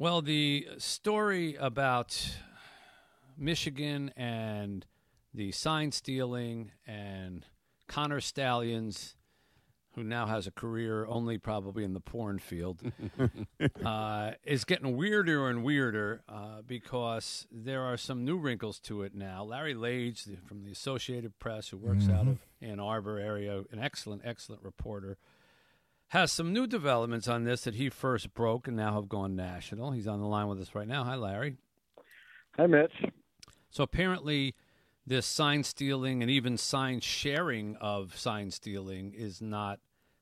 Well, the story about Michigan and the sign stealing and Connor Stalions, who now has a career only probably in the porn field, uh, is getting weirder and weirder uh, because there are some new wrinkles to it now. Larry Lage the, from the Associated Press, who works mm-hmm. out of Ann Arbor area, an excellent, excellent reporter, has some new developments on this that he first broke and now have gone national. He's on the line with us right now. Hi, Larry. Hi, Mitch. So apparently, this sign stealing and even sign sharing of sign stealing is not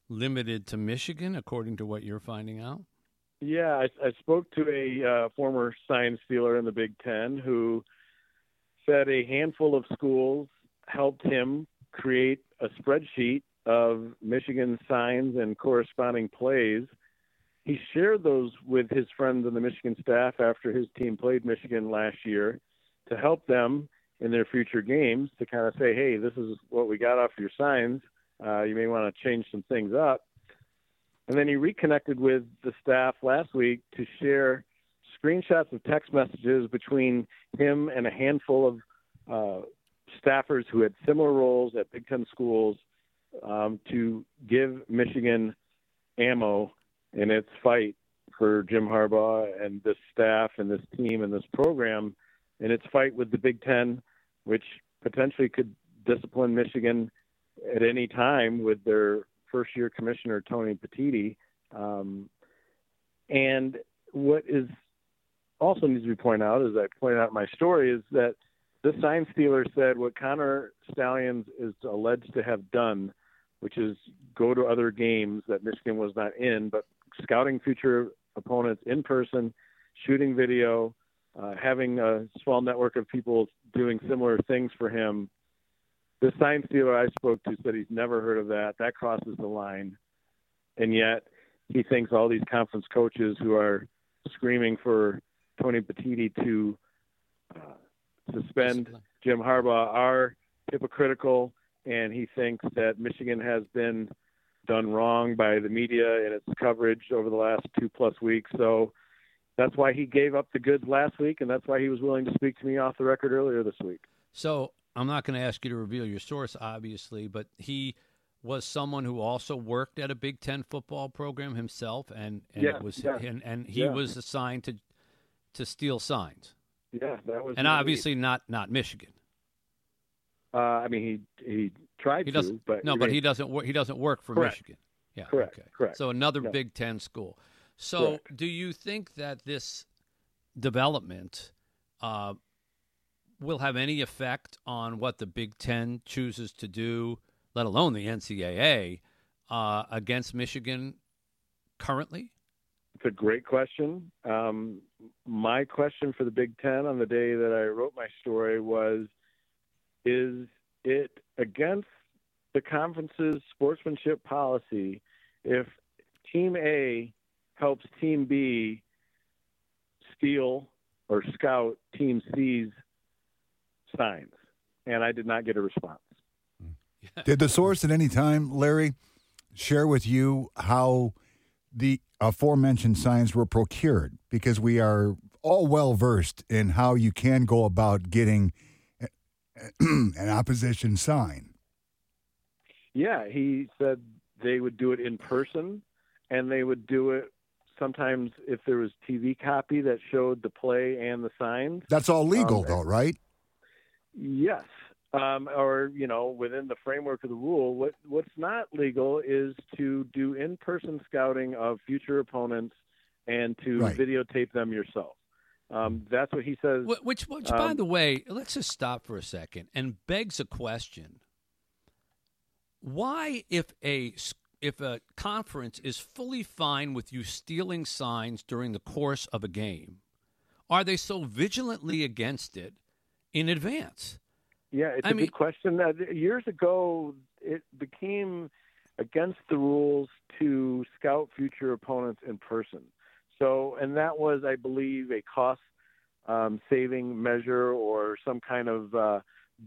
limited to Michigan, according to what you're finding out. Yeah, I, I spoke to a uh, former sign stealer in the Big Ten who said a handful of schools helped him create a spreadsheet of Michigan signs and corresponding plays. He shared those with his friends on the Michigan staff after his team played Michigan last year to help them in their future games to kind of say, hey, this is what we got off your signs. Uh, you may want to change some things up. And then he reconnected with the staff last week to share screenshots of text messages between him and a handful of uh, staffers who had similar roles at Big Ten schools um, to give Michigan ammo in its fight for Jim Harbaugh and this staff and this team and this program in its fight with the Big Ten, which potentially could discipline Michigan at any time with their first year commissioner, Tony Petitti. Um, and what is also needs to be pointed out, as I pointed out in my story, is that this sign stealer said what Connor Stalions is alleged to have done, which is go to other games that Michigan was not in, but scouting future opponents in person, shooting video, uh, having a small network of people doing similar things for him. The sign stealer I spoke to said he's never heard of that. That crosses the line. And yet he thinks all these conference coaches who are screaming for Tony Petitti to uh, suspend Jim Harbaugh are hypocritical, and he thinks that Michigan has been done wrong by the media and its coverage over the last two plus weeks. So that's why he gave up the goods last week, and that's why he was willing to speak to me off the record earlier this week. So I'm not going to ask you to reveal your source, obviously, but he was someone who also worked at a Big Ten football program himself, and, and yeah, was yeah. and, and he yeah. was assigned to to steal signs. Yeah, that was. And obviously lead. not not Michigan. Uh, I mean, he he tried he to, but no, but he doesn't work. He doesn't work for correct. Michigan. Yeah, correct. Okay. Correct. So another Big Ten school. So, Correct. do you think that this development uh, will have any effect on what the Big Ten chooses to do, let alone the NCAA, uh, against Michigan currently? It's a great question. Um, my question for the Big Ten on the day that I wrote my story was Is it against the conference's sportsmanship policy if Team A helps Team B steal or scout Team C's signs? And I did not get a response. Did the source at any time, Larry, share with you how the aforementioned signs were procured? Because we are all well versed in how you can go about getting an opposition sign. Yeah, he said they would do it in person and they would do it sometimes if there was TV copy that showed the play and the signs. That's all legal, Um, though, right? Yes. Um, or you know, within the framework of the rule, what what's not legal is to do in-person scouting of future opponents and to Right. videotape them yourself. Um, that's what he says. Wh- Which, which by Um, the way, let's just stop for a second and begs a question: Why, if a if a conference is fully fine with you stealing signs during the course of a game, are they so vigilantly against it in advance? Yeah, it's I a mean- good question. Uh, years ago, it became against the rules to scout future opponents in person. So, and that was, I believe, a cost um, saving measure or some kind of uh,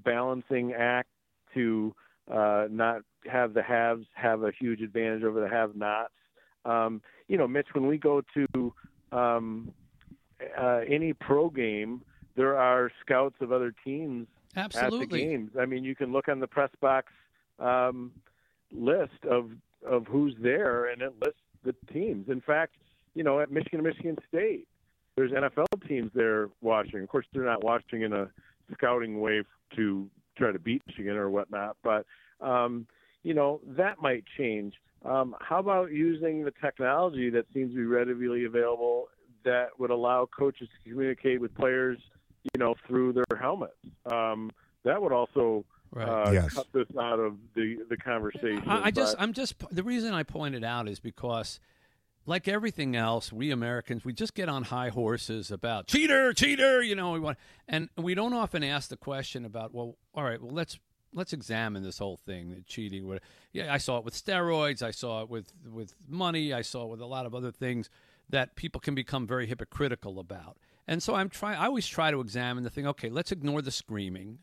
balancing act to uh, not have the haves have a huge advantage over the have nots. Um, you know, Mitch, when we go to um, uh, any pro game, there are scouts of other teams Absolutely. at the games. I mean, you can look on the press box um, list of of who's there, and it lists the teams. In fact, you know, at Michigan, Michigan State, there's NFL teams there watching. Of course, they're not watching in a scouting way to try to beat Michigan or whatnot, but um, you know that might change. Um, how about using the technology that seems to be readily available that would allow coaches to communicate with players, you know, through their helmets? Um, that would also Right. uh, Yes. cut this out of the the conversation. I, I just, but- I'm just. The reason I pointed out is because, like everything else, we Americans we just get on high horses about cheater, cheater. You know, we want, and we don't often ask the question about, well, all right, well, let's let's examine this whole thing, the cheating. Yeah, I saw it with steroids. I saw it with with money. I saw it with a lot of other things that people can become very hypocritical about. And so I'm trying. I always try to examine the thing. Okay, let's ignore the screaming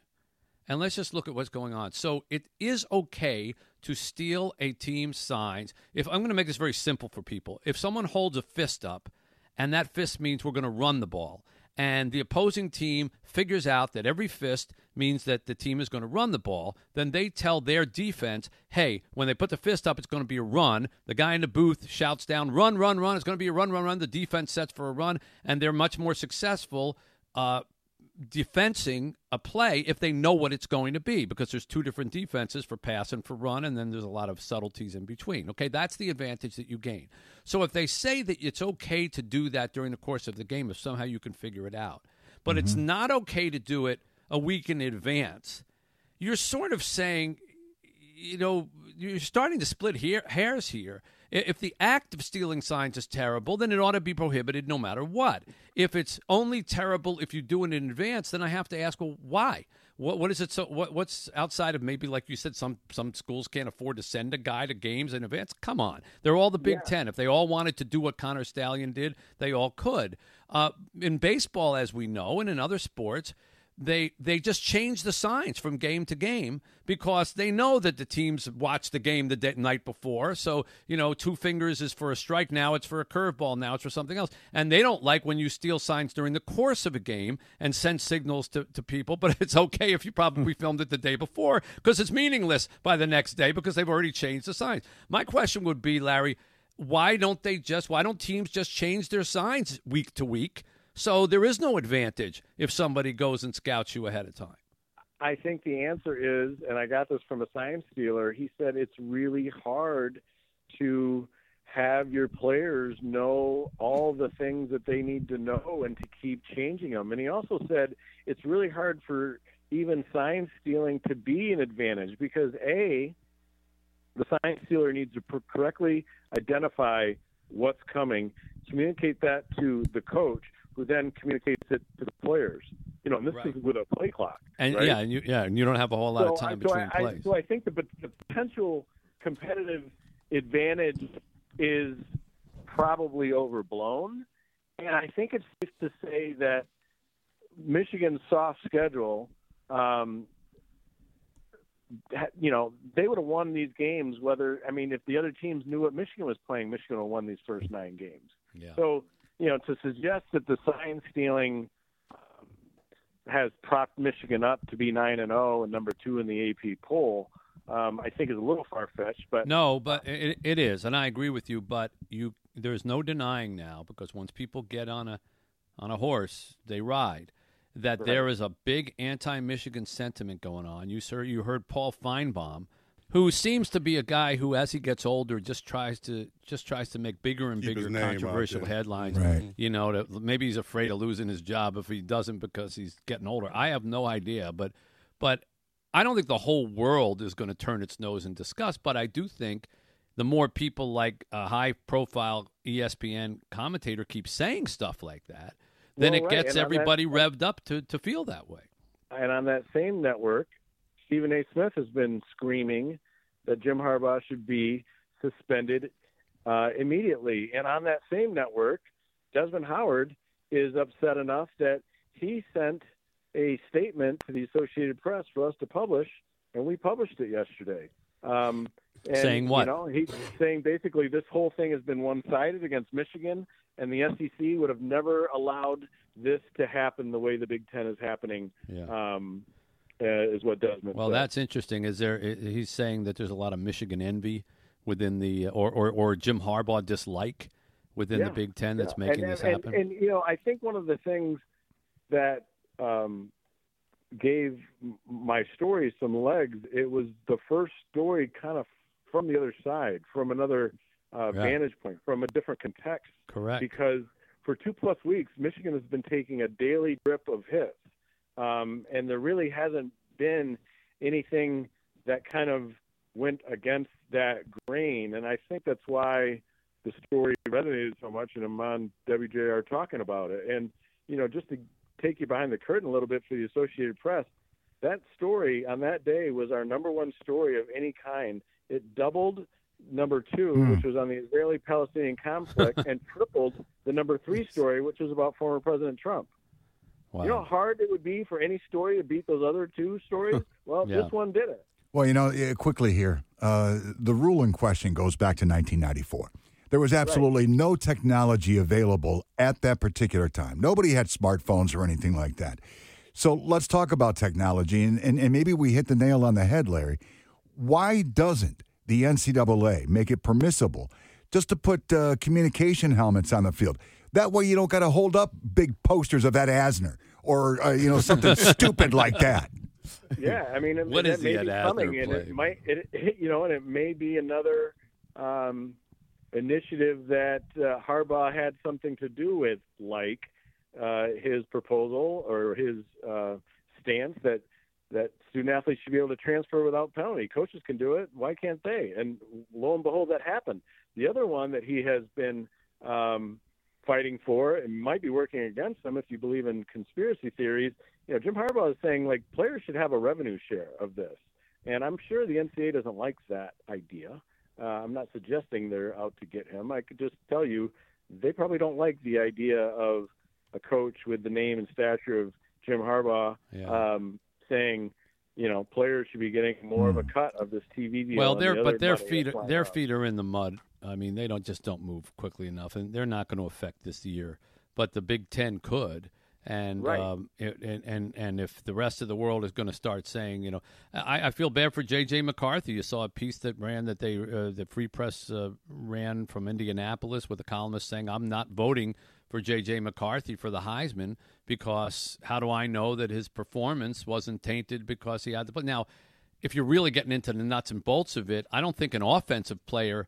and let's just look at what's going on. So it is okay to steal a team's signs. If I'm going to make this very simple for people, if someone holds a fist up, and that fist means we're going to run the ball, and the opposing team figures out that every fist means that the team is going to run the ball, then they tell their defense, hey, when they put the fist up, it's going to be a run. The guy in the booth shouts down, run, run, run. It's going to be a run, run, run. The defense sets for a run, and they're much more successful. Uh, defensing a play if they know what it's going to be because there's two different defenses for pass and for run and then there's a lot of subtleties in between. Okay that's the advantage that you gain. So if they say that it's okay to do that during the course of the game if somehow you can figure it out but it's mm-hmm. not okay to do it a week in advance you're sort of saying you know, you're starting to split hair, hairs here. If the act of stealing signs is terrible, then it ought to be prohibited no matter what. If it's only terrible if you do it in advance, then I have to ask, well, why? What what is it? So what what's outside of maybe like you said, some some schools can't afford to send a guy to games in advance. Come on, they're all the Big Ten. If they all wanted to do what Connor Stallion did, they all could. Uh, in baseball, as we know, and in other sports, they they just change the signs from game to game because they know that the teams watch the game the day, night before. So you know, two fingers is for a strike. Now it's for a curveball. Now it's for something else. And they don't like when you steal signs during the course of a game and send signals to, to people. But it's okay if you probably filmed it the day before because it's meaningless by the next day because they've already changed the signs. My question would be, Larry, why don't they just? Why don't teams just change their signs week to week? So there is no advantage if somebody goes and scouts you ahead of time. I think the answer is, and I got this from a sign stealer. He said it's really hard to have your players know all the things that they need to know and to keep changing them. And he also said it's really hard for even sign stealing to be an advantage because a the sign stealer needs to correctly identify what's coming, communicate that to the coach, who then communicates it to the players. You know, and this Right. is with a play clock. And right? yeah, and you, yeah, and you don't have a whole lot of So I- time so between I, plays. I, so I think the, the potential competitive advantage is probably overblown, and I think it's safe to say that Michigan's soft schedule. Um, you know, they would have won these games. Whether I mean, if the other teams knew what Michigan was playing, Michigan would have won these first nine games. yeah. So, you know, to suggest that the sign stealing um, has propped Michigan up to be nine and zero and number two in the AP poll, um, I think is a little far fetched. But No, but it, it is, and I agree with you. But you, there's no denying now because once people get on a on a horse, they ride. That Right. there is a big anti-Michigan sentiment going on. You sir, you heard Paul Finebaum, who seems to be a guy who, as he gets older, just tries to just tries to make bigger and Keep bigger controversial headlines. Right. You know, that maybe he's afraid of losing his job if he doesn't because he's getting older. I have no idea, but but I don't think the whole world is going to turn its nose in disgust. But I do think the more people like a high-profile ESPN commentator keep saying stuff like that, then Well, it right, gets and on that- everybody revved up to to feel that way. and on that same network, Stephen A. Smith has been screaming that Jim Harbaugh should be suspended uh, immediately. And on that same network, Desmond Howard is upset enough that he sent a statement to the Associated Press for us to publish, and we published it yesterday. Um, and, Saying what? You know, he's saying basically this whole thing has been one-sided against Michigan. and the SEC would have never allowed this to happen the way the Big Ten is happening. Yeah. Um, uh, is what Desmond. Well, said. that's interesting. Is there? He's saying that there's a lot of Michigan envy within the, or or, or Jim Harbaugh dislike within the Big Ten that's Yeah. making and, this and, happen. And, you know, I think one of the things that um, gave my story some legs, it was the first story kind of from the other side, from another uh, Yeah. vantage point, from a different context. Correct. Because for two plus weeks, Michigan has been taking a daily drip of hits, um, and there really hasn't been anything that kind of went against that grain. And I think that's why the story resonated so much, and I'm on WJR talking about it. And you know, just to take you behind the curtain a little bit for the Associated Press, that story on that day was our number one story of any kind. It doubled number two, Hmm. which was on the Israeli-Palestinian conflict, and tripled the number three story, which was about former President Trump. Wow. You know how hard it would be for any story to beat those other two stories? Well, Yeah. this one did it. Well, you know, quickly here, uh, the rule in question goes back to 1994. There was absolutely no technology available at that particular time. Nobody had smartphones or anything like that. So let's talk about technology, and, and, and maybe we hit the nail on the head, Larry. Why doesn't the NCAA make it permissible just to put uh, communication helmets on the field? That way, you don't got to hold up big posters of Ed Asner or uh, you know something stupid like that. Yeah, I mean, and, What and is that may the be Ed coming, and play? it might, it, it, you know, and it may be another um, initiative that uh, Harbaugh had something to do with, like uh, his proposal or his uh, stance that that student athletes should be able to transfer without penalty. Coaches can do it. Why can't they? And lo and behold, that happened. The other one that he has been um, fighting for and might be working against them if you believe in conspiracy theories. You know, Jim Harbaugh is saying like players should have a revenue share of this, and I'm sure the NCAA doesn't like that idea. Uh, I'm not suggesting they're out to get him. I could just tell you they probably don't like the idea of a coach with the name and stature of Jim Harbaugh Yeah. um, saying, you know, players should be getting more of a cut of this TV deal. Well, their the but their feet are, their feet are in the mud. I mean, they don't just don't move quickly enough, and they're not going to affect this year. But the Big Ten could, and Right. um, it, and and and if the rest of the world is going to start saying, you know, I, I feel bad for J.J. McCarthy. You saw a piece that ran that they uh, the Free Press uh, ran from Indianapolis with a columnist saying, "I'm not voting." For J.J. McCarthy for the Heisman, because how do I know that his performance wasn't tainted because he had the? But now, if you're really getting into the nuts and bolts of it, I don't think an offensive player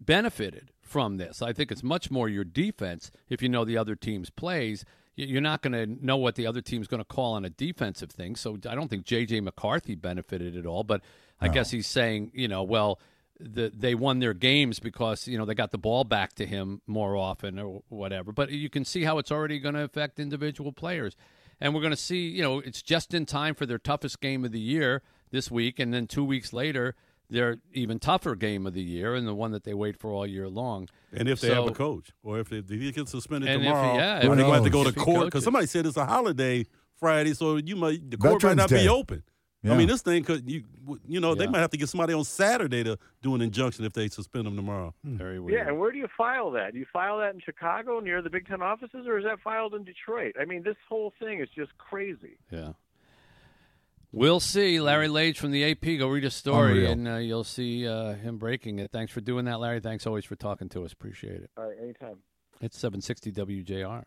benefited from this. I think it's much more your defense if you know the other team's plays. You're not going to know what the other team's going to call on a defensive thing. So I don't think J.J. McCarthy benefited at all. But I guess he's saying, you know, well, the, they won their games because, you know, they got the ball back to him more often or whatever. But you can see how it's already going to affect individual players. And we're going to see, you know, it's just in time for their toughest game of the year this week. And then two weeks later, their even tougher game of the year and the one that they wait for all year long. And if they So- have a coach, or if, they, if he gets suspended And if tomorrow, yeah, or they he- going to have to go to if court because somebody said it's a holiday Friday, so you might the court Veterans might not Day. be open. Yeah. I mean, this thing could you you know they might have to get somebody on Saturday to do an injunction if they suspend them tomorrow. Hmm. Very weird. Yeah, and where do you file that? Do you file that in Chicago near the Big Ten offices, or is that filed in Detroit? I mean, this whole thing is just crazy. Yeah. We'll see. Larry Lage from the AP. Go read a story, Unreal. and uh, you'll see uh, him breaking it. Thanks for doing that, Larry. Thanks always for talking to us. Appreciate it. All right, anytime. It's 760 WJR.